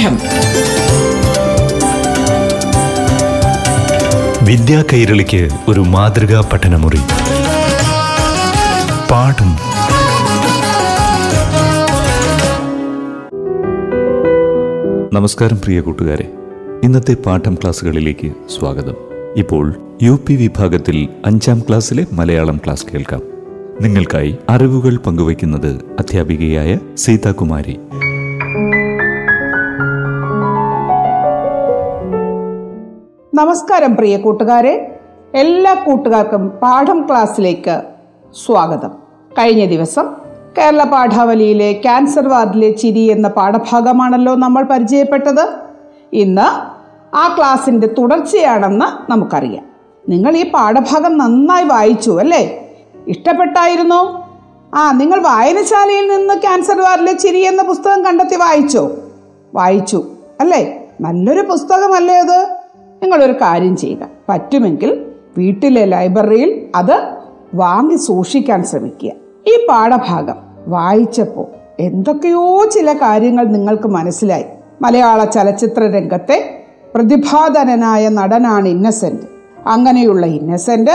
പാഠം വിദ്യാ കൈരളിക്ക് ഒരു മാതൃകാ പഠനമുറി. പാഠം. നമസ്കാരം പ്രിയ കൂട്ടുകാരെ. ഇന്നത്തെ പാഠം ക്ലാസ്സുകളിലേക്ക് സ്വാഗതം. ഇപ്പോൾ യു പി വിഭാഗത്തിൽ അഞ്ചാം ക്ലാസ്സിലെ മലയാളം ക്ലാസ് കേൾക്കാം. നിങ്ങൾക്കായി അറിവുകൾ പങ്കുവയ്ക്കുന്നത് അധ്യാപികയായ സീതാകുമാരി. നമസ്കാരം പ്രിയ കൂട്ടുകാരെ. എല്ലാ കൂട്ടുകാർക്കും പാഠം ക്ലാസ്സിലേക്ക് സ്വാഗതം. കഴിഞ്ഞ ദിവസം കേരള പാഠാവലിയിലെ ക്യാൻസർ വാർഡിലെ ചിരി എന്ന പാഠഭാഗമാണല്ലോ നമ്മൾ പരിചയപ്പെട്ടത്. ഇന്ന് ആ ക്ലാസിന്റെ തുടർച്ചയാണെന്ന് നമുക്കറിയാം. നിങ്ങൾ ഈ പാഠഭാഗം നന്നായി വായിച്ചു അല്ലേ? ഇഷ്ടപ്പെട്ടായിരുന്നോ? ആ നിങ്ങൾ വായനശാലയിൽ നിന്ന് ക്യാൻസർ വാർഡിലെ ചിരി എന്ന പുസ്തകം കണ്ടെത്തി വായിച്ചോ? വായിച്ചു അല്ലേ? നല്ലൊരു പുസ്തകമല്ലേ അത്? നിങ്ങളൊരു കാര്യം ചെയ്യുക. പറ്റുമെങ്കിൽ വീട്ടിലെ ലൈബ്രറിയിൽ അത് വാങ്ങി സൂക്ഷിക്കാൻ ശ്രമിക്കുക. ഈ പാഠഭാഗം വായിച്ചപ്പോൾ എന്തൊക്കെയോ ചില കാര്യങ്ങൾ നിങ്ങൾക്ക് മനസ്സിലായി. മലയാള ചലച്ചിത്ര രംഗത്തെ പ്രതിഭാധനനായ നടനാണ് ഇന്നസെന്റ്. അങ്ങനെയുള്ള ഇന്നസെന്റ്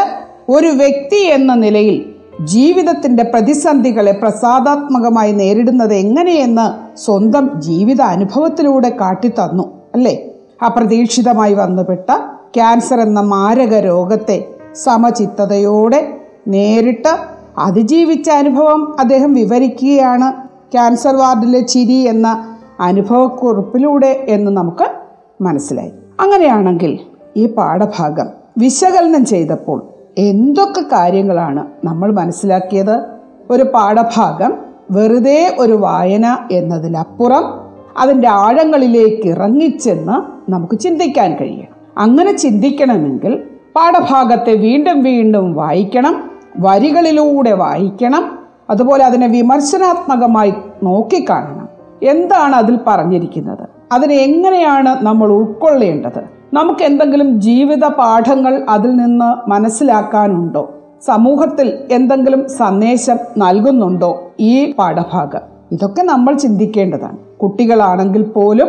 ഒരു വ്യക്തി എന്ന നിലയിൽ ജീവിതത്തിന്റെ പ്രതിസന്ധികളെ പ്രസാദാത്മകമായി നേരിടുന്നത് എങ്ങനെയെന്ന് സ്വന്തം ജീവിത അനുഭവത്തിലൂടെ കാട്ടിത്തന്നു അല്ലേ? അപ്രതീക്ഷിതമായി വന്നുപെട്ട ക്യാൻസർ എന്ന മാരക രോഗത്തെ സമചിത്തതയോടെ നേരിട്ട് അതിജീവിച്ച അനുഭവം അദ്ദേഹം വിവരിക്കുകയാണ്. ക്യാൻസർ വാർഡിലെ ചിരി എന്ന അനുഭവക്കുറിപ്പിലൂടെ എന്ന് നമുക്ക് മനസ്സിലായി. അങ്ങനെയാണെങ്കിൽ ഈ പാഠഭാഗം വിശകലനം ചെയ്തപ്പോൾ എന്തൊക്കെ കാര്യങ്ങളാണ് നമ്മൾ മനസ്സിലാക്കിയത്? ഒരു പാഠഭാഗം വെറുതെ ഒരു വായന എന്നതിലപ്പുറം അതിന്റെ ആഴങ്ങളിലേക്ക് ഇറങ്ങിച്ചെന്ന് നമുക്ക് ചിന്തിക്കാൻ കഴിയണം അങ്ങനെ ചിന്തിക്കണമെങ്കിൽ പാഠഭാഗത്തെ വീണ്ടും വീണ്ടും വായിക്കണം വരികളിലൂടെ വായിക്കണം അതുപോലെ അതിനെ വിമർശനാത്മകമായി നോക്കിക്കാണണം. എന്താണ് അതിൽ പറഞ്ഞിരിക്കുന്നത്? അതിനെ എങ്ങനെയാണ് നമ്മൾ ഉൾക്കൊള്ളേണ്ടത്? നമുക്ക് എന്തെങ്കിലും ജീവിത പാഠങ്ങൾ അതിൽ നിന്ന് മനസ്സിലാക്കാനുണ്ടോ? സമൂഹത്തിൽ എന്തെങ്കിലും സന്ദേശം നൽകുന്നുണ്ടോ ഈ പാഠഭാഗം? ഇതൊക്കെ നമ്മൾ ചിന്തിക്കേണ്ടതാണ്. കുട്ടികളാണെങ്കിൽ പോലും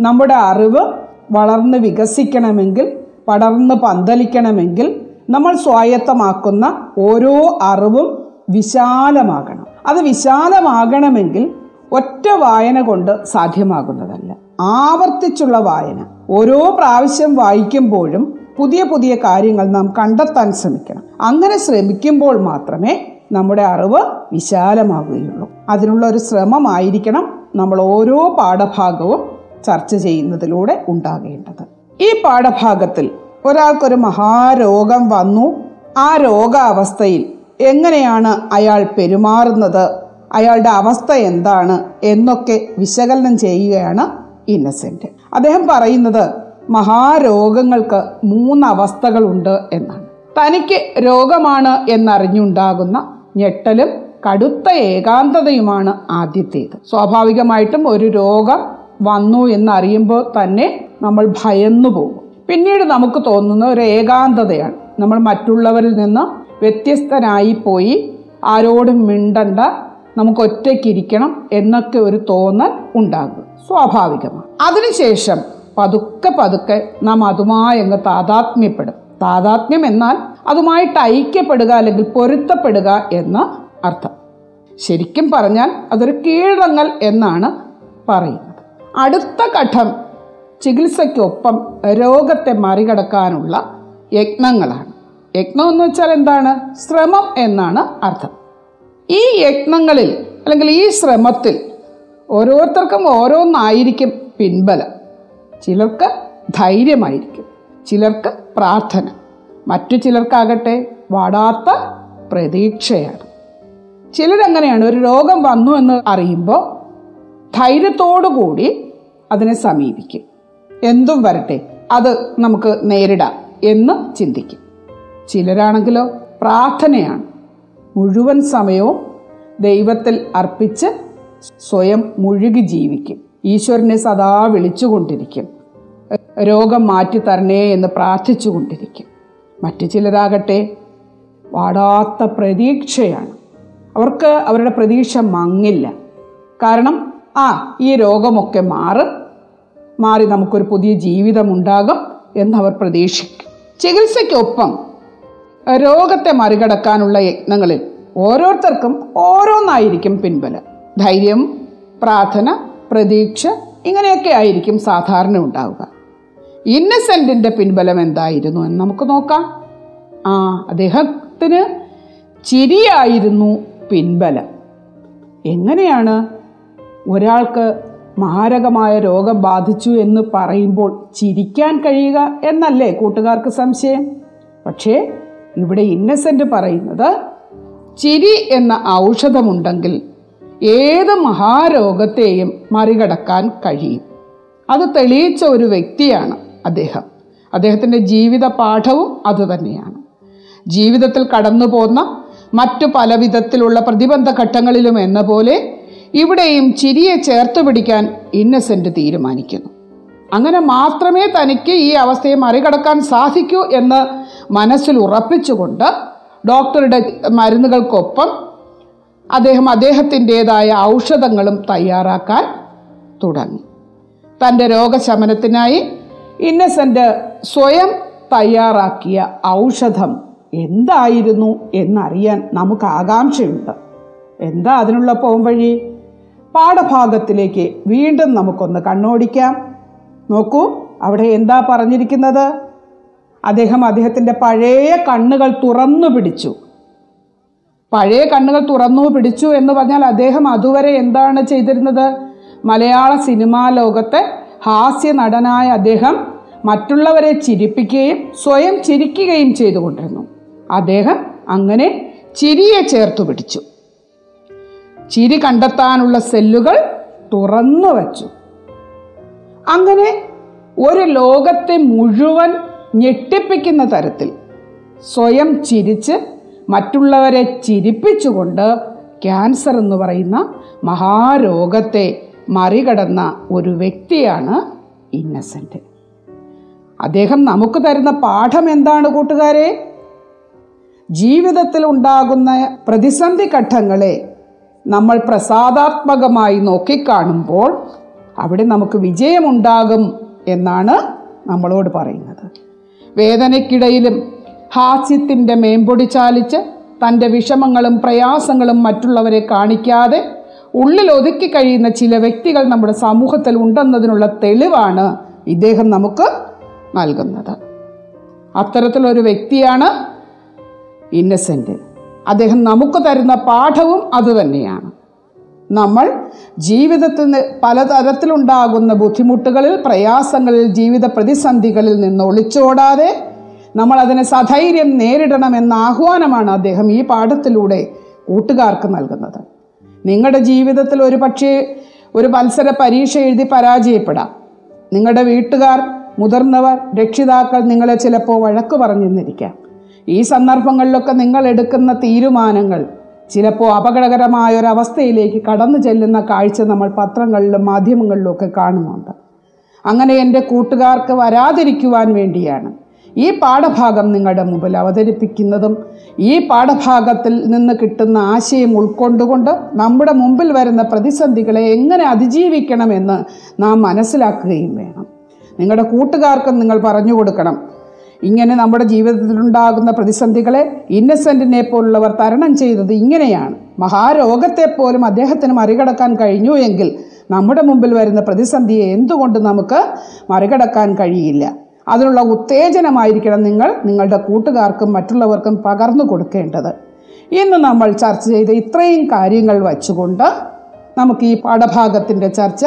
നമ്മുടെ അറിവ് വളർന്ന് വികസിക്കണമെങ്കിൽ പടർന്ന് പന്തലിക്കണമെങ്കിൽ നമ്മൾ സ്വായത്തമാക്കുന്ന ഓരോ അറിവും വിശാലമാകണം. അത് വിശാലമാകണമെങ്കിൽ ഒറ്റ വായന കൊണ്ട് സാധ്യമാകുന്നതല്ല. ആവർത്തിച്ചുള്ള വായന. ഓരോ പ്രാവശ്യം വായിക്കുമ്പോഴും പുതിയ പുതിയ കാര്യങ്ങൾ നാം കണ്ടെത്താൻ ശ്രമിക്കണം. അങ്ങനെ ശ്രമിക്കുമ്പോൾ മാത്രമേ നമ്മുടെ അറിവ് വിശാലമാവുകയുള്ളൂ. അതിനുള്ള ഒരു ശ്രമമായിരിക്കണം നമ്മൾ ഓരോ പാഠഭാഗവും ചർച്ച ചെയ്യുന്നതിലൂടെ ഉണ്ടാകേണ്ടത്. ഈ പാഠഭാഗത്തിൽ ഒരാൾക്കൊരു മഹാരോഗം വന്നു. ആ രോഗാവസ്ഥയിൽ എങ്ങനെയാണ് അയാൾ പെരുമാറുന്നത്? അയാളുടെ അവസ്ഥ എന്താണ്? എന്നൊക്കെ വിശകലനം ചെയ്യുകയാണ് ഇന്നസെന്റ്. അദ്ദേഹം പറയുന്നത് മഹാരോഗങ്ങൾക്ക് മൂന്നവസ്ഥകളുണ്ട് എന്നാണ്. തനിക്ക് രോഗമാണ് എന്നറിഞ്ഞുണ്ടാകുന്ന ഞെട്ടലും കടുത്ത ഏകാന്തതയുമാണ് ആദ്യത്തേത്. സ്വാഭാവികമായിട്ടും ഒരു രോഗം വന്നു എന്നറിയുമ്പോൾ തന്നെ നമ്മൾ ഭയന്നു പോകും. പിന്നീട് നമുക്ക് തോന്നുന്ന ഒരു ഏകാന്തതയാണ്. നമ്മൾ മറ്റുള്ളവരിൽ നിന്ന് വ്യത്യസ്തനായി പോയി ആരോടും മിണ്ടണ്ട നമുക്ക് ഒറ്റയ്ക്കിരിക്കണം എന്നൊക്കെ ഒരു തോന്നൽ ഉണ്ടാകും. സ്വാഭാവികമാണ്. അതിനുശേഷം പതുക്കെ പതുക്കെ നാം അതുമായി അങ്ങ് താതാത്മ്യപ്പെടും. താതാത്മ്യം എന്നാൽ അതുമായിട്ട് ഐക്യപ്പെടുക അല്ലെങ്കിൽ പൊരുത്തപ്പെടുക എന്ന് അർത്ഥം. ശരിക്കും പറഞ്ഞാൽ അതൊരു കീഴടങ്ങൽ എന്നാണ് പറയുന്നത്. അടുത്ത ഘട്ടം ചികിത്സയ്ക്കൊപ്പം രോഗത്തെ മറികടക്കാനുള്ള യജ്ഞങ്ങളാണ്. യജ്ഞം എന്ന് വെച്ചാൽ എന്താണ്? ശ്രമം എന്നാണ് അർത്ഥം. ഈ യജ്ഞങ്ങളിൽ അല്ലെങ്കിൽ ഈ ശ്രമത്തിൽ ഓരോരുത്തർക്കും ഓരോന്നായിരിക്കും പിൻബലം. ചിലർക്ക് ധൈര്യമായിരിക്കും. ചിലർക്ക് പ്രാർത്ഥന. മറ്റു ചിലർക്കാകട്ടെ വാടാത്ത പ്രതീക്ഷയാണ്. ചിലരങ്ങനെയാണ്? ഒരു രോഗം വന്നു എന്ന് അറിയുമ്പോൾ ധൈര്യത്തോടു കൂടി അതിനെ സമീപിക്കും. എന്തും വരട്ടെ അത് നമുക്ക് നേരിടാം എന്ന് ചിന്തിക്കും. ചിലരാണെങ്കിലോ പ്രാർത്ഥനയാണ്. മുഴുവൻ സമയവും ദൈവത്തിൽ അർപ്പിച്ച് സ്വയം മുഴുകി ജീവിക്കും. ഈശ്വരനെ സദാ വിളിച്ചുകൊണ്ടിരിക്കും. രോഗം മാറ്റി തരണേ എന്ന് പ്രാർത്ഥിച്ചുകൊണ്ടിരിക്കും. മറ്റു ചിലരാകട്ടെ വാടാത്ത പ്രതീക്ഷയാണ്. അവർക്ക് അവരുടെ പ്രതീക്ഷ മങ്ങില്ല. കാരണം ആ ഈ രോഗമൊക്കെ മാറും. മാറി നമുക്കൊരു പുതിയ ജീവിതമുണ്ടാകും എന്നവർ പ്രതീക്ഷിക്കും. ചികിത്സയ്ക്കൊപ്പം രോഗത്തെ മറികടക്കാനുള്ള യജ്ഞങ്ങളിൽ ഓരോരുത്തർക്കും ഓരോന്നായിരിക്കും പിൻബലം. ധൈര്യം പ്രാർത്ഥന പ്രതീക്ഷ ഇങ്ങനെയൊക്കെ ആയിരിക്കും സാധാരണ ഉണ്ടാവുക. ഇന്നസെന്റിന്റെ പിൻബലം എന്തായിരുന്നു എന്ന് നമുക്ക് നോക്കാം. ആ അദ്ദേഹത്തിന് ചിരിയായിരുന്നു പിൻബലം. എങ്ങനെയാണ് ഒരാൾക്ക് മാരകമായ രോഗം ബാധിച്ചു എന്ന് പറയുമ്പോൾ ചിരിക്കാൻ കഴിയുക എന്നല്ലേ കൂട്ടുകാർക്ക് സംശയം? പക്ഷേ ഇവിടെ ഇന്നസെന്റ് പറയുന്നത് ചിരി എന്ന ഔഷധമുണ്ടെങ്കിൽ ഏത് മഹാരോഗത്തെയും മറികടക്കാൻ കഴിയും. അത് തെളിയിച്ച ഒരു വ്യക്തിയാണ് അദ്ദേഹം. അദ്ദേഹത്തിന്റെ ജീവിത പാഠവും അതുതന്നെയാണ് ജീവിതത്തിൽ കടന്നു പോന്ന മറ്റു പല വിധത്തിലുള്ള പ്രതിബന്ധ ഘട്ടങ്ങളിലും എന്ന പോലെ ഇവിടെയും ചിരിയെ ചേർത്ത് പിടിക്കാൻ ഇന്നസെന്റ് തീരുമാനിക്കുന്നു. അങ്ങനെ മാത്രമേ തനിക്ക് ഈ അവസ്ഥയെ മറികടക്കാൻ സാധിക്കൂ എന്ന് മനസ്സിൽ ഉറപ്പിച്ചുകൊണ്ട് ഡോക്ടറുടെ മരുന്നുകൾക്കൊപ്പം അദ്ദേഹം അദ്ദേഹത്തിന്റെതായ ഔഷധങ്ങളും തയ്യാറാക്കാൻ തുടങ്ങി. തന്റെ രോഗശമനത്തിനായി ഇന്നസെന്റ് സ്വയം തയ്യാറാക്കിയ ഔഷധം എന്തായിരുന്നു എന്നറിയാൻ നമുക്ക് ആകാംക്ഷയുണ്ട് എന്താ അതിനുള്ള പോംവഴി? പാഠഭാഗത്തിലേക്ക് വീണ്ടും നമുക്കൊന്ന് കണ്ണോടിക്കാം. നോക്കൂ അവിടെ എന്താ പറഞ്ഞിരിക്കുന്നത്? അദ്ദേഹം അദ്ദേഹത്തിന്റെ പഴയ കണ്ണുകൾ തുറന്നു പിടിച്ചു. പഴയ കണ്ണുകൾ തുറന്നു പിടിച്ചു എന്ന് പറഞ്ഞാൽ അദ്ദേഹം അതുവരെ എന്താണ് ചെയ്തിരുന്നത്? മലയാള സിനിമാ ലോകത്തെ ഹാസ്യ നടനായ അദ്ദേഹം മറ്റുള്ളവരെ ചിരിപ്പിക്കുകയും സ്വയം ചിരിക്കുകയും ചെയ്തുകൊണ്ടിരുന്നു. അദ്ദേഹം അങ്ങനെ ചിരിയെ ചേർത്തു പിടിച്ചു. ചിരി കണ്ടെത്താനുള്ള സെല്ലുകൾ തുറന്നു വച്ചു. അങ്ങനെ ഒരു ലോകത്തെ മുഴുവൻ ഞെട്ടിപ്പിക്കുന്ന തരത്തിൽ സ്വയം ചിരിച്ച് മറ്റുള്ളവരെ ചിരിപ്പിച്ചുകൊണ്ട് ക്യാൻസർ എന്ന് പറയുന്ന മഹാരോഗത്തെ മറികടന്ന ഒരു വ്യക്തിയാണ് ഇന്നസെന്റ് അദ്ദേഹം നമുക്ക് തരുന്ന പാഠം എന്താണ് കൂട്ടുകാരെ? ജീവിതത്തിൽ ഉണ്ടാകുന്ന പ്രതിസന്ധി ഘട്ടങ്ങളെ നമ്മൾ പ്രസാദാത്മകമായി നോക്കിക്കാണുമ്പോൾ അവിടെ നമുക്ക് വിജയമുണ്ടാകും എന്നാണ് നമ്മളോട് പറയുന്നത്. വേദനയ്ക്കിടയിലും ഹാസ്യത്തിന്റെ മേമ്പൊടി ചാലിച്ച് തന്റെ വിഷമങ്ങളും പ്രയാസങ്ങളും മറ്റുള്ളവരെ കാണിക്കാതെ ഉള്ളിൽ ഒതുക്കി കഴിയുന്ന ചില വ്യക്തികൾ നമ്മുടെ സമൂഹത്തിൽ ഉണ്ടെന്നതിനുള്ള തെളിവാണ് ഇദ്ദേഹം നമുക്ക് നൽകുന്നത്. അത്തരത്തിലൊരു വ്യക്തിയാണ് ഇന്നസെന്റ് അദ്ദേഹം നമുക്ക് തരുന്ന പാഠവും അതുതന്നെയാണ് നമ്മൾ ജീവിതത്തിൽ പലതരത്തിലുണ്ടാകുന്ന ബുദ്ധിമുട്ടുകളിൽ പ്രയാസങ്ങളിൽ ജീവിത പ്രതിസന്ധികളിൽ നിന്ന് ഒളിച്ചോടാതെ നമ്മൾ അതിനെ സധൈര്യം നേരിടണമെന്ന ആഹ്വാനമാണ് അദ്ദേഹം ഈ പാഠത്തിലൂടെ കൂട്ടുകാർക്ക് നൽകുന്നത്. നിങ്ങളുടെ ജീവിതത്തിൽ ഒരു പക്ഷേ ഒരു മത്സര പരീക്ഷ എഴുതി പരാജയപ്പെടാം. നിങ്ങളുടെ വീട്ടുകാർ മുതിർന്നവർ രക്ഷിതാക്കൾ നിങ്ങളെ ചിലപ്പോൾ വഴക്ക് പറഞ്ഞെന്നിരിക്കാം ഈ സന്ദർഭങ്ങളിലൊക്കെ നിങ്ങൾ എടുക്കുന്ന തീരുമാനങ്ങൾ ചിലപ്പോൾ അപകടകരമായ ഒരവസ്ഥയിലേക്ക് കടന്നു ചെല്ലുന്ന കാഴ്ച നമ്മൾ പത്രങ്ങളിലും മാധ്യമങ്ങളിലും ഒക്കെ കാണുന്നുണ്ട്. അങ്ങനെ എന്റെ കൂട്ടുകാർക്ക് വരാതിരിക്കുവാൻ വേണ്ടിയാണ് ഈ പാഠഭാഗം നിങ്ങളുടെ മുമ്പിൽ അവതരിപ്പിക്കുന്നതും ഈ പാഠഭാഗത്തിൽ നിന്ന് കിട്ടുന്ന ആശയം ഉൾക്കൊണ്ടുകൊണ്ട് നമ്മുടെ മുമ്പിൽ വരുന്ന പ്രതിസന്ധികളെ എങ്ങനെ അതിജീവിക്കണമെന്ന് നാം മനസ്സിലാക്കുകയും വേണം. നിങ്ങളുടെ കൂട്ടുകാർക്കും നിങ്ങൾ പറഞ്ഞു കൊടുക്കണം. ഇങ്ങനെ നമ്മുടെ ജീവിതത്തിലുണ്ടാകുന്ന പ്രതിസന്ധികളെ ഇന്നസെന്റിനെ പോലുള്ളവർ തരണം ചെയ്തത് ഇങ്ങനെയാണ്. മഹാരോഗത്തെ പോലും അദ്ദേഹത്തിന് മറികടക്കാൻ കഴിഞ്ഞു എങ്കിൽ നമ്മുടെ മുമ്പിൽ വരുന്ന പ്രതിസന്ധിയെ എന്തുകൊണ്ട് നമുക്ക് മറികടക്കാൻ കഴിയില്ല? അതിനുള്ള ഉത്തേജനമായിരിക്കണം നിങ്ങൾ നിങ്ങളുടെ കൂട്ടുകാർക്കും മറ്റുള്ളവർക്കും പകർന്നു കൊടുക്കേണ്ടത്. ഇന്ന് നമ്മൾ ചർച്ച ചെയ്ത ഇത്രയും കാര്യങ്ങൾ വച്ചുകൊണ്ട് നമുക്ക് ഈ പാഠഭാഗത്തിന്റെ ചർച്ച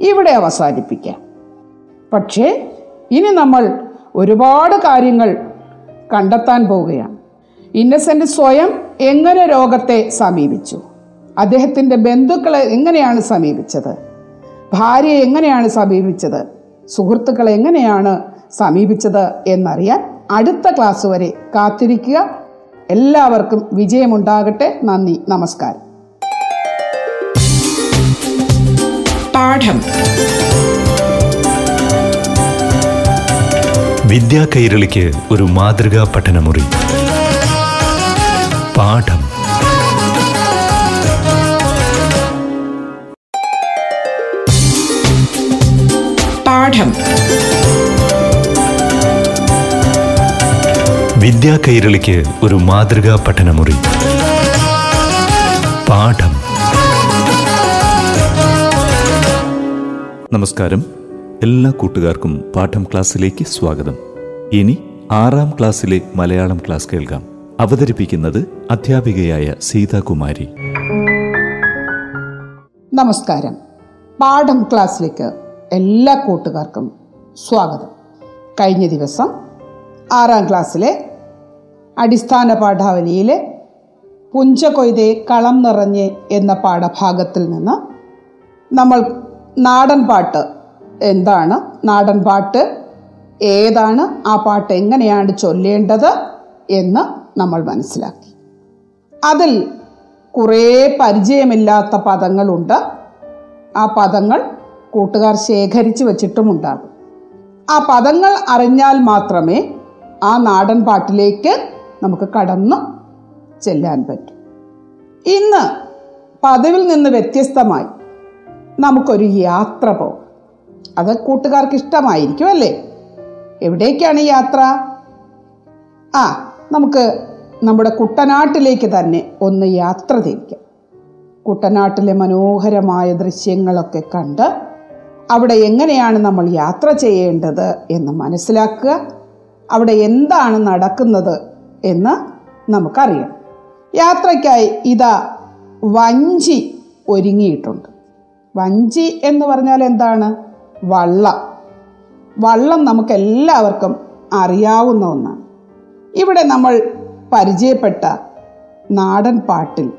ഇവിടെ അവസാനിപ്പിക്കാം. പക്ഷേ ഇനി നമ്മൾ ഒരുപാട് കാര്യങ്ങൾ കണ്ടെത്താൻ പോവുകയാണ്. ഇന്നസെന്റ് സ്വയം എങ്ങനെ രോഗത്തെ സമീപിച്ചു? അദ്ദേഹത്തിന്റെ ബന്ധുക്കളെ എങ്ങനെയാണ് സമീപിച്ചത്? ഭാര്യയെ എങ്ങനെയാണ് സമീപിച്ചത്? സുഹൃത്തുക്കളെ എങ്ങനെയാണ് സമീപിച്ചത് എന്നറിയാൻ അടുത്ത ക്ലാസ് വരെ കാത്തിരിക്കുക. എല്ലാവർക്കും വിജയമുണ്ടാകട്ടെ. നന്ദി നമസ്കാരം. പാഠം. വിദ്യാ കൈരളിക്ക് ഒരു മാതൃകാ പഠനമുറി. പാഠം. പാഠം. വിദ്യാ കൈരളിക്ക് ഒരു മാതൃകാ പഠനമുറി. പാഠം. നമസ്കാരം. എല്ലാ കൂട്ടുകാർക്കും പാഠം ക്ലാസ്സിലേക്ക് സ്വാഗതം. ഇനി ആറാം ക്ലാസ്സിലെ മലയാളം ക്ലാസ് കേൾക്കാം. അവതരിപ്പിക്കുന്നത് അധ്യാപികയായ സീതാകുമാരി. നമസ്കാരം. പാഠം ക്ലാസ്സിലേക്ക് എല്ലാ കൂട്ടുകാർക്കും സ്വാഗതം. കഴിഞ്ഞ ദിവസം ആറാം ക്ലാസ്സിലെ അടിസ്ഥാന പാഠാവലിയിലെ പുഞ്ചകൊയ്തെ കളം നിറഞ്ഞ് എന്ന പാഠഭാഗത്തിൽ നിന്ന് നമ്മൾ നാടൻ പാട്ട് എന്താണ്? നാടൻ പാട്ട്. ഏതാണ് ആ പാട്ട് എങ്ങനെയാണ് ചൊല്ലേണ്ടത് എന്ന് നമ്മൾ മനസ്സിലാക്കി. അതിൽ കുറേ പരിചയമില്ലാത്ത പദങ്ങളുണ്ട്. ആ പദങ്ങൾ കൂട്ടുകാർ ശേഖരിച്ചു വച്ചിട്ടുമുണ്ടാകും. ആ പദങ്ങൾ അറിഞ്ഞാൽ മാത്രമേ ആ നാടൻ പാട്ടിലേക്ക് നമുക്ക് കടന്നു ചെല്ലാൻ പറ്റൂ. ഇന്ന് പതിവിൽ നിന്ന് വ്യത്യസ്തമായി നമുക്കൊരു യാത്ര പോകാം. അത് കൂട്ടുകാർക്ക് ഇഷ്ടമായിരിക്കും അല്ലേ? എവിടേക്കാണ് യാത്ര? ആ നമുക്ക് നമ്മുടെ കുട്ടനാട്ടിലേക്ക് തന്നെ ഒന്ന് യാത്ര തിരിക്കാം. കുട്ടനാട്ടിലെ മനോഹരമായ ദൃശ്യങ്ങളൊക്കെ കണ്ട് അവിടെ എങ്ങനെയാണ് നമ്മൾ യാത്ര ചെയ്യേണ്ടത് എന്ന് മനസ്സിലാക്കുക. അവിടെ എന്താണ് നടക്കുന്നത് എന്ന് നമുക്കറിയാം യാത്രയ്ക്കായി ഇതാ വഞ്ചി ഒരുങ്ങിയിട്ടുണ്ട്. വഞ്ചി എന്ന് പറഞ്ഞാൽ എന്താണ്? വള്ളം. വള്ളം നമുക്ക് എല്ലാവർക്കും അറിയാവുന്ന ഒന്നാണ്. ഇവിടെ നമ്മൾ പരിചയപ്പെട്ട നാടൻ പാട്ടിൽ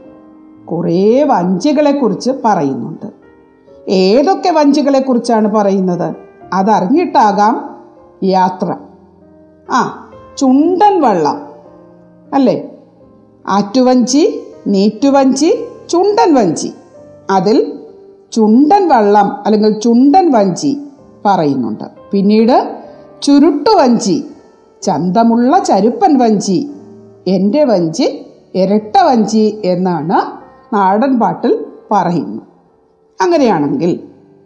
കുറേ വഞ്ചികളെക്കുറിച്ച് പറയുന്നുണ്ട്. ഏതൊക്കെ വഞ്ചികളെക്കുറിച്ചാണ് പറയുന്നത്? അതറിഞ്ഞിട്ടാകാം യാത്ര. ആ ചുണ്ടൻ വള്ളം. അല്ലേ? ആറ്റുവഞ്ചി നീറ്റുവഞ്ചി ചുണ്ടൻ വഞ്ചി. അതിൽ ചുണ്ടൻ വള്ളം അല്ലെങ്കിൽ ചുണ്ടൻ വഞ്ചി പറയുന്നുണ്ട്. പിന്നീട് ചുരുട്ടു വഞ്ചി ചന്തമുള്ള ചരുപ്പൻ വഞ്ചി എന്റെ വഞ്ചി ഇരട്ട വഞ്ചി എന്നാണ് നാടൻ പാട്ടിൽ പറയുന്നു അങ്ങനെയാണെങ്കിൽ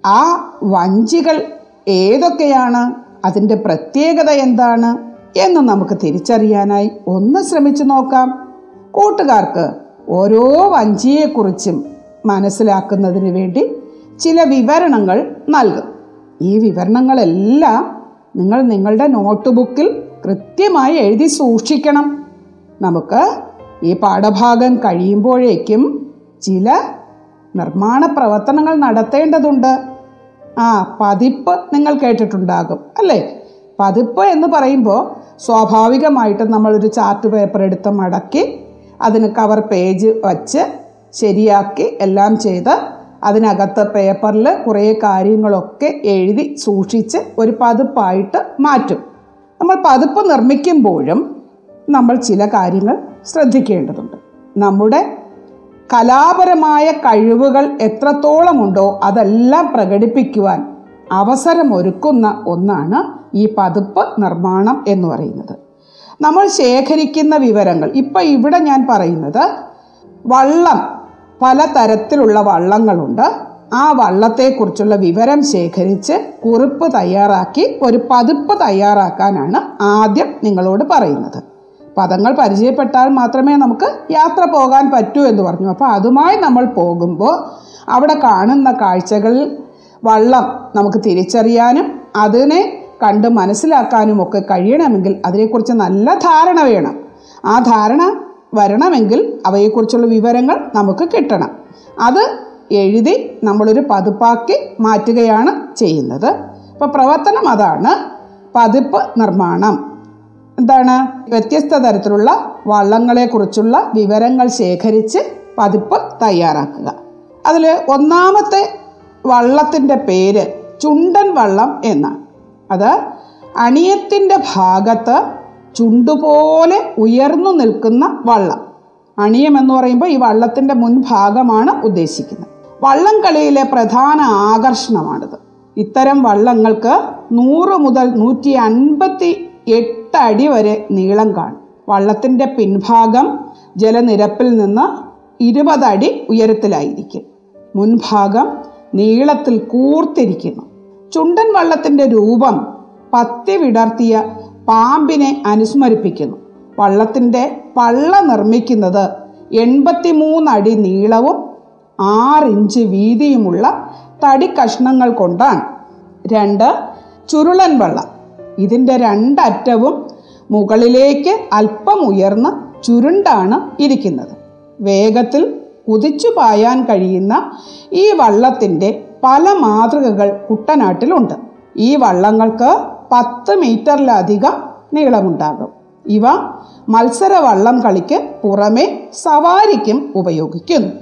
ആ വഞ്ചികൾ ഏതൊക്കെയാണ് അതിന്റെ പ്രത്യേകത എന്താണ് എന്ന് നമുക്ക് തിരിച്ചറിയാനായി ഒന്ന് ശ്രമിച്ചു നോക്കാം. കൂട്ടുകാർക്ക് ഓരോ വഞ്ചിയെക്കുറിച്ചും മനസ്സിലാക്കുന്നതിന് വേണ്ടി ചില വിവരണങ്ങൾ നൽകും. ഈ വിവരണങ്ങളെല്ലാം നിങ്ങൾ നിങ്ങളുടെ നോട്ട് ബുക്കിൽ കൃത്യമായി എഴുതി സൂക്ഷിക്കണം. നമുക്ക് ഈ പാഠഭാഗം കഴിയുമ്പോഴേക്കും ചില നിർമ്മാണ പ്രവർത്തനങ്ങൾ നടത്തേണ്ടതുണ്ട്. ആ പതിപ്പ് നിങ്ങൾ കേട്ടിട്ടുണ്ടാകും അല്ലേ? പതിപ്പ് എന്ന് പറയുമ്പോൾ സ്വാഭാവികമായിട്ടും നമ്മളൊരു ചാർട്ട് പേപ്പർ എടുത്ത് മടക്കി അതിന് കവർ പേജ് വച്ച് ശരിയാക്കി എല്ലാം ചെയ്ത് അതിനകത്ത് പേപ്പറിൽ കുറേ കാര്യങ്ങളൊക്കെ എഴുതി സൂക്ഷിച്ച് ഒരു പതിപ്പായിട്ട് മാറ്റും. നമ്മൾ പതിപ്പ് നിർമ്മിക്കുമ്പോഴും നമ്മൾ ചില കാര്യങ്ങൾ ശ്രദ്ധിക്കേണ്ടതുണ്ട്. നമ്മുടെ കലാപരമായ കഴിവുകൾ എത്രത്തോളമുണ്ടോ അതെല്ലാം പ്രകടിപ്പിക്കുവാൻ അവസരമൊരുക്കുന്ന ഒന്നാണ് ഈ പതിപ്പ് നിർമ്മാണം എന്ന് പറയുന്നത്. നമ്മൾ ശേഖരിക്കുന്ന വിവരങ്ങൾ ഇപ്പം ഇവിടെ ഞാൻ പറയുന്നത് വള്ളം പലതരത്തിലുള്ള വള്ളങ്ങളുണ്ട്. ആ വള്ളത്തെക്കുറിച്ചുള്ള വിവരം ശേഖരിച്ച് കുറിപ്പ് തയ്യാറാക്കി ഒരു പതിപ്പ് തയ്യാറാക്കാനാണ് ആദ്യം നിങ്ങളോട് പറയുന്നത്. പദങ്ങൾ പരിചയപ്പെട്ടാൽ മാത്രമേ നമുക്ക് യാത്ര പോകാൻ പറ്റൂ എന്ന് പറഞ്ഞു. അപ്പോൾ അതുമായി നമ്മൾ പോകുമ്പോൾ അവിടെ കാണുന്ന കാഴ്ചകളിൽ വള്ളം നമുക്ക് തിരിച്ചറിയാനും അതിനെ കണ്ട് മനസ്സിലാക്കാനും ഒക്കെ കഴിയണമെങ്കിൽ അതിനെക്കുറിച്ച് നല്ല ധാരണ വേണം. ആ ധാരണ വരണമെങ്കിൽ അവയെക്കുറിച്ചുള്ള വിവരങ്ങൾ നമുക്ക് കിട്ടണം. അത് എഴുതി നമ്മളൊരു പതിപ്പാക്കി മാറ്റുകയാണ് ചെയ്യുന്നത്. അപ്പോൾ പ്രവർത്തനം അതാണ്. പതിപ്പ് നിർമ്മാണം. എന്താണ്? വ്യത്യസ്ത തരത്തിലുള്ള വള്ളങ്ങളെക്കുറിച്ചുള്ള വിവരങ്ങൾ ശേഖരിച്ച് പതിപ്പ് തയ്യാറാക്കുക. അതിൽ ഒന്നാമത്തെ വള്ളത്തിന്റെ പേര് ചുണ്ടൻ വള്ളം എന്നാണ്. അത് അണിയത്തിന്റെ ഭാഗത്ത് ചുണ്ടുപോലെ ഉയർന്നു നിൽക്കുന്ന വള്ളം. അണിയം എന്ന് പറയുമ്പോൾ ഈ വള്ളത്തിന്റെ മുൻഭാഗമാണ് ഉദ്ദേശിക്കുന്നത്. വള്ളം കളിയിലെ പ്രധാന ആകർഷണമാണിത്. ഇത്തരം വള്ളങ്ങൾക്ക് നൂറ് മുതൽ നൂറ്റി അൻപത്തി എട്ട് അടി വരെ നീളം കാണും. വള്ളത്തിന്റെ പിൻഭാഗം ജലനിരപ്പിൽ നിന്ന് ഇരുപതടി ഉയരത്തിലായിരിക്കും. മുൻഭാഗം നീളത്തിൽ കൂർത്തിരിക്കുന്നു. ചുണ്ടൻ വള്ളത്തിന്റെ രൂപം പത്തി വിടർത്തിയ പാമ്പിനെ അനുസ്മരിപ്പിക്കുന്നു. പള്ളത്തിന്റെ പള്ള നിർമ്മിക്കുന്നത് എൺപത്തിമൂന്ന് അടി നീളവും ആറിഞ്ച് വീതിയുമുള്ള തടി കഷ്ണങ്ങൾ കൊണ്ടാണ്. രണ്ട് ചുരുളൻ വള്ളം. ഇതിന്റെ രണ്ടറ്റവും മുകളിലേക്ക് അല്പം ഉയർന്ന് ചുരുണ്ടാണ് ഇരിക്കുന്നത്. വേഗത്തിൽ കുതിച്ചു പായാൻ കഴിയുന്ന ഈ വള്ളത്തിന്റെ പല മാതൃകകൾ കുട്ടനാട്ടിലുണ്ട്. ഈ വള്ളങ്ങൾക്ക് പത്ത് മീറ്ററിലധികം നീളമുണ്ടാകും. ഇവ മത്സരവള്ളം കളിക്ക് പുറമെ സവാരിക്കും ഉപയോഗിക്കുന്നു.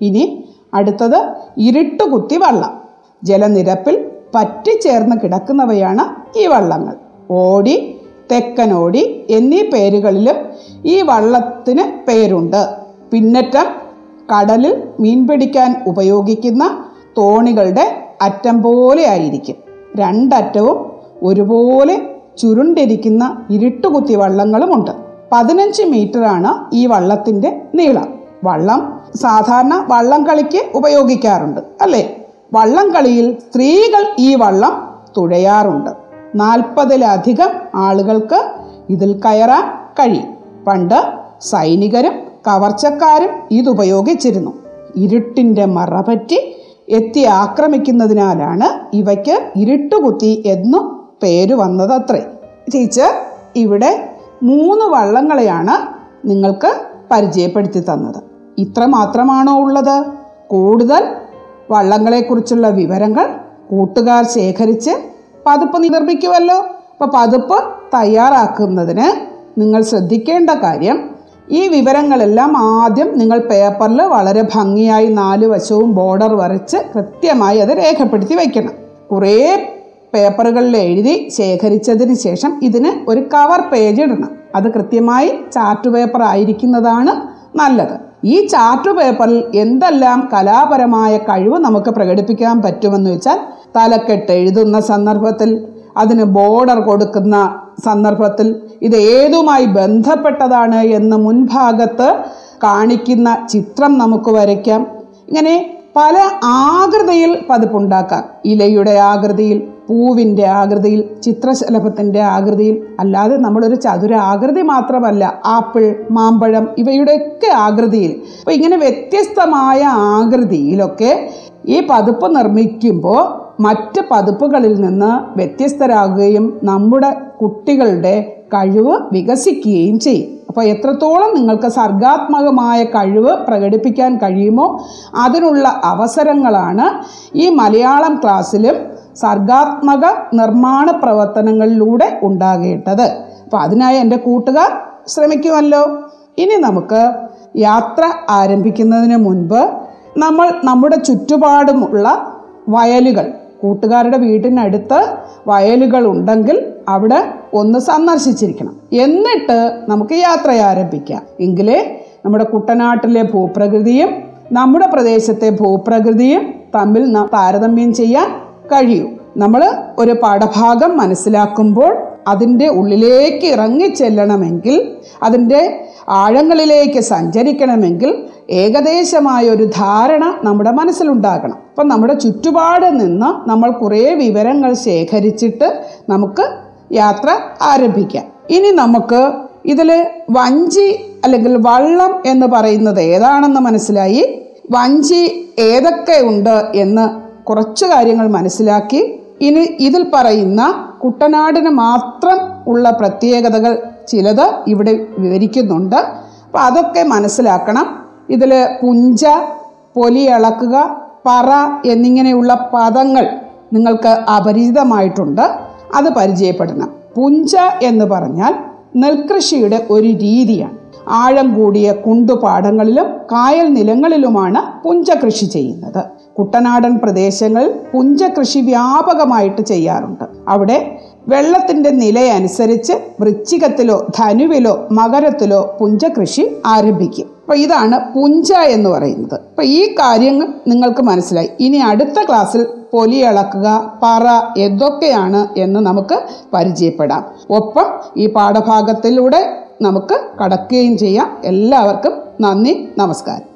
ഇനി അടുത്തത് ഇരുട്ടുകുത്തി വള്ളം. ജലനിരപ്പിൽ പറ്റിച്ചേർന്ന് കിടക്കുന്നവയാണ് ഈ വള്ളങ്ങൾ. ഓടി തെക്കനോടി എന്നീ പേരുകളിലും ഈ വള്ളത്തിന് പേരുണ്ട്. പിന്നറ്റം കടലിൽ മീൻ പിടിക്കാൻ ഉപയോഗിക്കുന്ന തോണികളുടെ അറ്റം പോലെ ആയിരിക്കും. രണ്ടറ്റവും ഒരുപോലെ ചുരുണ്ടിരിക്കുന്ന ഇരുട്ടുകുത്തി വള്ളങ്ങളുമുണ്ട്. പതിനഞ്ച് മീറ്ററാണ് ഈ വള്ളത്തിന്റെ നീളം. വള്ളം സാധാരണ വള്ളം കളിക്ക് ഉപയോഗിക്കാറുണ്ട് അല്ലേ? വള്ളം കളിയിൽ സ്ത്രീകൾ ഈ വള്ളം തുഴയാറുണ്ട്. നാൽപ്പതിലധികം ആളുകൾക്ക് ഇതിൽ കയറാൻ കഴിയും. പണ്ട് സൈനികരും കവർച്ചക്കാരും ഇതുപയോഗിച്ചിരുന്നു ഇരുട്ടിന്റെ മറപറ്റി എത്തി ആക്രമിക്കുന്നതിനാലാണ് ഇവയ്ക്ക് ഇരുട്ടുകുത്തി എന്നു പേര് വന്നതത്രേ. ടീച്ചർ ഇവിടെ മൂന്ന് വള്ളങ്ങളെയാണ് നിങ്ങൾക്ക് പരിചയപ്പെടുത്തി തന്നത്. ഇത്ര മാത്രമാണോ ഉള്ളത്? കൂടുതൽ വള്ളങ്ങളെക്കുറിച്ചുള്ള വിവരങ്ങൾ കൂട്ടുകാർ ശേഖരിച്ച് പതിപ്പ് നിർമ്മിക്കുമല്ലോ അപ്പോൾ പതിപ്പ് തയ്യാറാക്കുന്നതിന് നിങ്ങൾ ശ്രദ്ധിക്കേണ്ട കാര്യം ഈ വിവരങ്ങളെല്ലാം ആദ്യം നിങ്ങൾ പേപ്പറിൽ വളരെ ഭംഗിയായി നാല് വശവും ബോർഡർ വരച്ച് കൃത്യമായി അത് രേഖപ്പെടുത്തി വയ്ക്കണം. കുറേ പേപ്പറുകളിൽ എഴുതി ശേഖരിച്ചതിന് ശേഷം ഇതിന് ഒരു കവർ പേജ് ഇടണം. അത് കൃത്യമായി ചാർട്ട് പേപ്പർ ആയിരിക്കുന്നതാണ് നല്ലത്. ഈ ചാർട്ട് പേപ്പറിൽ എന്തെല്ലാം കലാപരമായ കഴിവ് നമുക്ക് പ്രകടിപ്പിക്കാൻ പറ്റുമെന്ന് വെച്ചാൽ തലക്കെട്ട് എഴുതുന്ന സന്ദർഭത്തിൽ അതിന് ബോർഡർ കൊടുക്കുന്ന സന്ദർഭത്തിൽ ഇത് ഏതുമായി ബന്ധപ്പെട്ടതാണ് എന്ന് മുൻഭാഗത്ത് കാണിക്കുന്ന ചിത്രം നമുക്ക് വരയ്ക്കാം. ഇങ്ങനെ പല ആകൃതിയിൽ പതിപ്പുണ്ടാക്കാം. ഇലയുടെ ആകൃതിയിൽ പൂവിന്റെ ആകൃതിയിൽ ചിത്രശലഭത്തിന്റെ ആകൃതിയിൽ അല്ലാതെ നമ്മളൊരു ചതുര ആകൃതി മാത്രമല്ല ആപ്പിൾ മാമ്പഴം ഇവയുടെയൊക്കെ ആകൃതിയിൽ. അപ്പോൾ ഇങ്ങനെ വ്യത്യസ്തമായ ആകൃതിയിലൊക്കെ ഈ പതിപ്പ് നിർമ്മിക്കുമ്പോൾ മറ്റ് പതിപ്പുകളിൽ നിന്ന് വ്യത്യസ്തരാകുകയും നമ്മുടെ കുട്ടികളുടെ കഴിവ് വികസിക്കുകയും ചെയ്യും. അപ്പോൾ എത്രത്തോളം നിങ്ങൾക്ക് സർഗാത്മകമായ കഴിവ് പ്രകടിപ്പിക്കാൻ കഴിയുമോ അതിനുള്ള അവസരങ്ങളാണ് ഈ മലയാളം ക്ലാസ്സിലും സർഗാത്മക നിർമ്മാണ പ്രവർത്തനങ്ങളിലൂടെ ഉണ്ടാകേണ്ടത്. അപ്പോൾ അതിനായി എന്റെ കൂട്ടുകാർ ശ്രമിക്കുമല്ലോ. ഇനി നമുക്ക് യാത്ര ആരംഭിക്കുന്നതിന് മുൻപ് നമ്മൾ നമ്മുടെ ചുറ്റുപാടുമുള്ള വയലുകൾ കൂട്ടുകാരുടെ വീടിനടുത്ത് വയലുകൾ ഉണ്ടെങ്കിൽ അവിടെ ഒന്ന് സന്ദർശിച്ചിരിക്കണം. എന്നിട്ട് നമുക്ക് യാത്ര ആരംഭിക്കാം. എങ്കിലേ നമ്മുടെ കുട്ടനാട്ടിലെ ഭൂപ്രകൃതിയും നമ്മുടെ പ്രദേശത്തെ ഭൂപ്രകൃതിയും തമ്മിൽ താരതമ്യം ചെയ്യാൻ കഴിയൂ. നമ്മൾ ഒരു പാഠഭാഗം മനസ്സിലാക്കുമ്പോൾ അതിന്റെ ഉള്ളിലേക്ക് ഇറങ്ങിച്ചെല്ലണമെങ്കിൽ അതിന്റെ ആഴങ്ങളിലേക്ക് സഞ്ചരിക്കണമെങ്കിൽ ഏകദേശമായ ഒരു ധാരണ നമ്മുടെ മനസ്സിലുണ്ടാകണം. അപ്പം നമ്മുടെ ചുറ്റുപാട് നിന്ന് നമ്മൾ കുറേ വിവരങ്ങൾ ശേഖരിച്ചിട്ട് നമുക്ക് യാത്ര ആരംഭിക്കാം. ഇനി നമുക്ക് ഇതിൽ വഞ്ചി അല്ലെങ്കിൽ വള്ളം എന്ന് പറയുന്നത് ഏതാണെന്ന് മനസ്സിലായി? വഞ്ചി ഏതൊക്കെ ഉണ്ട് എന്ന് കുറച്ച് കാര്യങ്ങൾ മനസ്സിലാക്കി. ഇനി ഇതിൽ പറയുന്ന കുട്ടനാടിന് മാത്രം ഉള്ള പ്രത്യേകതകൾ ചിലത് ഇവിടെ വിവരിക്കുന്നുണ്ട്. അപ്പം അതൊക്കെ മനസ്സിലാക്കണം. ഇതിൽ പുഞ്ച പൊലി അളക്കുക പറ എന്നിങ്ങനെയുള്ള പദങ്ങൾ നിങ്ങൾക്ക് അപരിചിതമായിട്ടുണ്ട്. അത് പരിചയപ്പെടണം പുഞ്ച എന്ന് പറഞ്ഞാൽ നെൽകൃഷിയുടെ ഒരു രീതിയാണ്. ആഴം കൂടിയ കുണ്ടുപാടങ്ങളിലും കായൽ നിലങ്ങളിലുമാണ് പുഞ്ച കൃഷി ചെയ്യുന്നത്. കുട്ടനാടൻ പ്രദേശങ്ങൾ പുഞ്ച കൃഷി വ്യാപകമായിട്ട് ചെയ്യാറുണ്ട്. അവിടെ വെള്ളത്തിന്റെ നിലയനുസരിച്ച് വൃശ്ചികത്തിലോ ധനുവിലോ മകരത്തിലോ പുഞ്ച കൃഷി ആരംഭിക്കും. അപ്പോൾ ഇതാണ് പുഞ്ച എന്ന് പറയുന്നത്. അപ്പോൾ ഈ കാര്യങ്ങൾ നിങ്ങൾക്ക് മനസ്സിലായി. ഇനി അടുത്ത ക്ലാസ്സിൽ പൊലി ഇളക്കുക പറ എന്തൊക്കെയാണ് എന്ന് നമുക്ക് പരിചയപ്പെടാം. ഒപ്പം ഈ പാഠഭാഗത്തിലൂടെ നമുക്ക് കടക്കുകയും ചെയ്യാം. എല്ലാവർക്കും നന്ദി നമസ്കാരം.